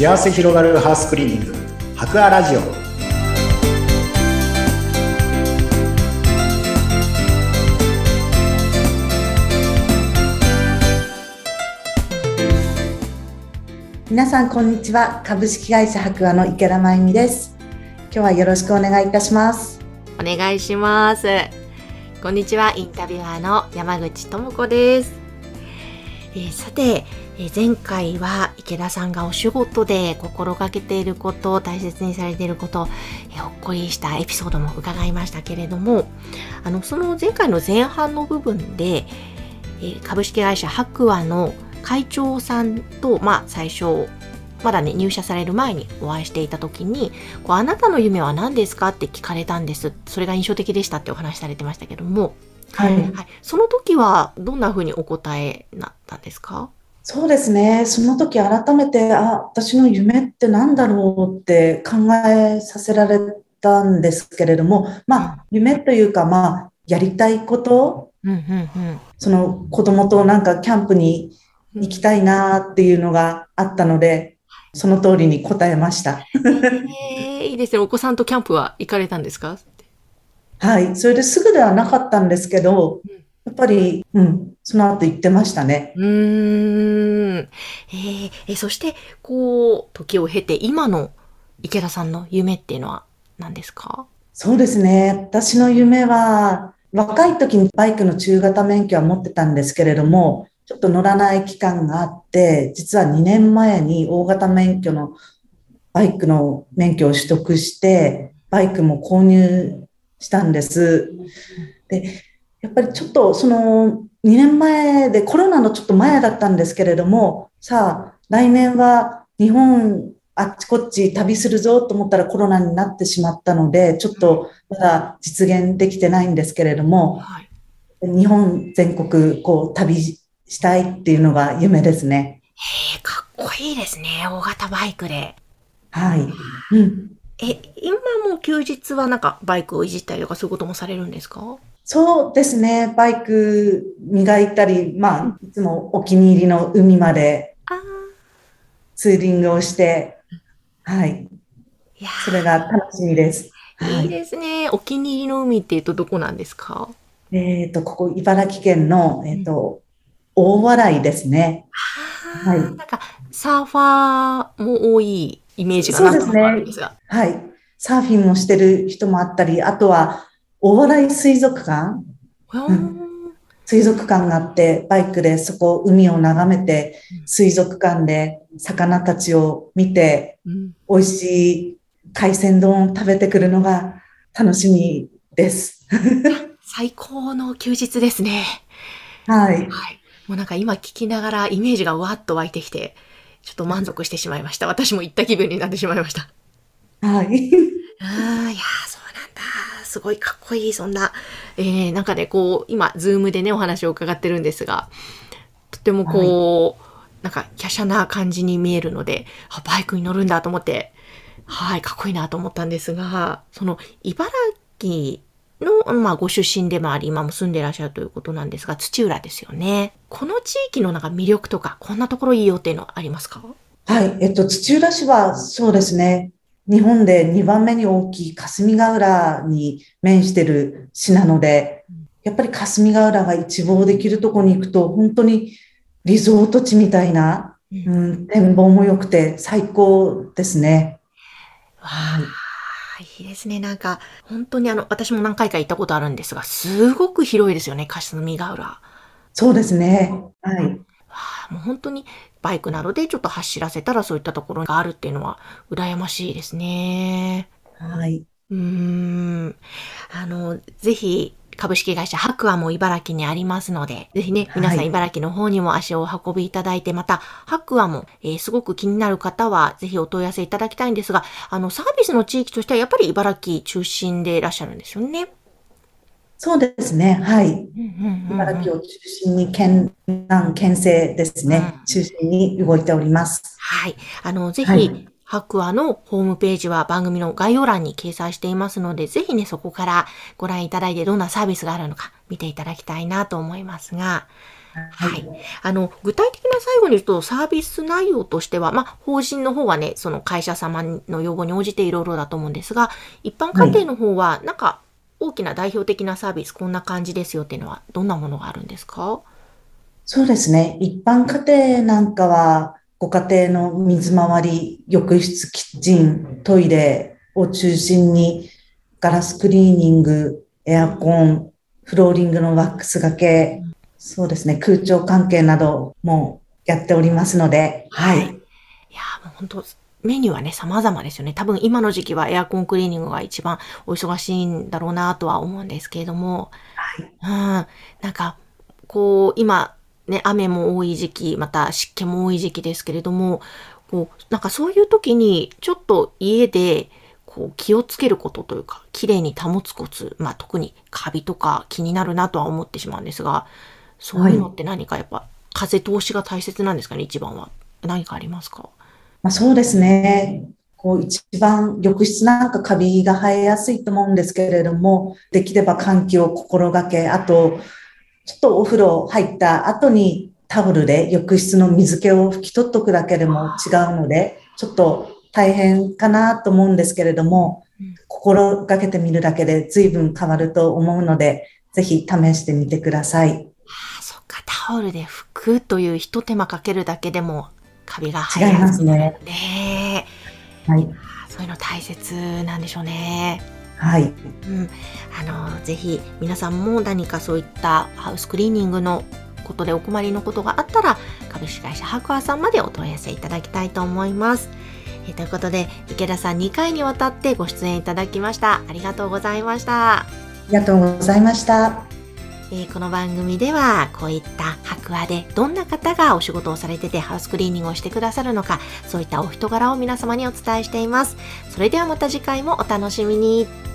幸せ広がるハウスクリーニング。博アラジオ。皆さんこんにちは。株式会社博和の池田真由美です。今日はよろしくお願いいたします。お願いします。こんにちは。インタビュアーの山口智子です、えーさて、えー前回は池田さんがお仕事で心がけていること大切にされていること、えーほっこりしたエピソードも伺いましたけれどもあのその前回の前半の部分で、えー株式会社白和の会長さんと、まあ、最初まだね入社される前にお会いしていた時にこうあなたの夢は何ですかって聞かれたんです。それが印象的でしたってお話しされてましたけども、はい。はい、その時はどんな風にお答えになったんですか？そうですね。その時改めてあ私の夢って何だろうって考えさせられたんですけれどもまあ夢というかまあやりたいことうんうん。その子供となんかキャンプにうん。行きたいなっていうのがあったのでその通りに答えました。えーいいですね。お子さんとキャンプは行かれたんですか？はい。それですぐではなかったんですけどうんやっぱり、うん、その後言ってましたね。うーん、えーえそしてこう時を経て今の池田さんの夢っていうのは何ですか？そうですね。私の夢は、若い時にバイクの中型免許は持ってたんですけれども、ちょっと乗らない期間があって、実は2年前に大型免許のバイクの免許を取得して、バイクも購入したんです。で、やっぱりちょっとその2年前でコロナのちょっと前だったんですけれども、さあ、来年は日本あっちこっち旅するぞと思ったらコロナになってしまったので、ちょっとまだ実現できてないんですけれども、はい日本全国こう旅したいっていうのが夢ですね。えーかっこいいですね大型バイクではい。うん。え、今も休日はなんかバイクをいじったりとかそういうこともされるんですか？そうですね。バイク磨いたり、まあ、いつもお気に入りの海までツーリングをして、はい。いやそれが楽しみです。ーはいい。ですね。お気に入りの海っていうとどこなんですか？えっと、ここ、茨城県の、えっと、大洗ですね。はいなんかサーファーも多いイメージがなんとなくあるんですが。はい。サーフィンもしてる人もあったり、あとは、大洗水族館？うーん水族館があって、バイクでそこ、海を眺めて、水族館で魚たちを見て、うん美味しい海鮮丼を食べてくるのが楽しみです。最高の休日ですね。はい。はい。もうなんか今聞きながらイメージがわっと湧いてきて、ちょっと満足してしまいました。私も行った気分になってしまいました。はい。ああ、いやー、そ。すごいかっこいい、そんな。えー、なんかね、こう、今、ズームでね、お話を伺ってるんですが、とてもこう、なんか、華奢な感じに見えるので、あ、バイクに乗るんだと思って、はい、かっこいいなと思ったんですが、その、茨城の、まあ、ご出身でもあり、今も住んでいらっしゃるということなんですが、土浦ですよね。この地域のなんか魅力とか、こんなところいいよっていうのはありますか？はい。えっと、土浦市はそうですね。日本で2番目に大きい霞ヶ浦に面してる市なので、やっぱり霞ヶ浦が一望できるところに行くと、本当にリゾート地みたいな、うん、展望も良くて最高ですね。わあ、いいですね。なんか、本当にあの、私も何回か行ったことあるんですが、すごく広いですよね、霞ヶ浦。わそうですね。はい。あ、もう本当にバイクなどでちょっと走らせたらそういったところがあるっていうのは、羨ましいですね。はい。うーん。あの、ぜひ、株式会社白亜も茨城にありますので、ぜひね、皆さはいん茨城の方にも足をお運びいただいて、また、白亜も、えーすごく気になる方は、ぜひお問い合わせいただきたいんですが、あの、サービスの地域としてはやっぱり茨城中心でいらっしゃるんですよね。そうですね。はい。茨城を中心に県南、県西ですね。うん中心に動いております。はい。あの、ぜひはい、白亜のホームページは番組の概要欄に掲載していますので、ぜひね、そこからご覧いただいてどんなサービスがあるのか見ていただきたいなと思いますが、はい。あの、具体的な最後に言うと、サービス内容としては、まあ、法人の方はね、その会社様の要望に応じていろいろだと思うんですが、一般家庭の方は、なんか、大きな代表的なサービス、こんな感じですよっていうのは、どんなものがあるんですか？そうですね。一般家庭なんかは、ご家庭の水回り、浴室、キッチン、トイレを中心に、ガラスクリーニング、エアコン、フローリングのワックスがけ、そうですね、空調関係などもやっておりますので、はい。いや、もう本当、メニューはね、様々ですよね。多分今の時期はエアコンクリーニングが一番お忙しいんだろうなとは思うんですけれども、はい。うん。なんか、こう、今、ね、雨も多い時期、また湿気も多い時期ですけれども、こう、なんかそういう時に、ちょっと家で、こう気をつけることというか、綺麗に保つコツ、まあ特にカビとか気になるなとは思ってしまうんですが、そういうのって何かやっぱ、風通しが大切なんですかね、一番は。何かありますか？まあ、そうですね。こう一番浴室なんかカビが生えやすいと思うんですけれども、できれば換気を心がけ、あと、ちょっとお風呂入った後にタオルで浴室の水気を拭き取っとくだけでも違うので、ちょっと大変かなと思うんですけれども、心がけてみるだけで随分変わると思うので、ぜひ試してみてください。ああ、そっか、タオルで拭くという一手間かけるだけでもカビが生えやすくなるね。はい。そういうの大切なんでしょうね。はい。うん。あの、ぜひ皆さんも何かそういったハウスクリーニングのことでお困りのことがあったら、株式会社白亜さんまでお問い合わせいただきたいと思います。えということで、池田さん2回にわたってご出演いただきました。ありがとうございました。ありがとうございました。えー、この番組ではこういった白亜でどんな方がお仕事をされててハウスクリーニングをしてくださるのかそういったお人柄を皆様にお伝えしています。それではまた次回もお楽しみに。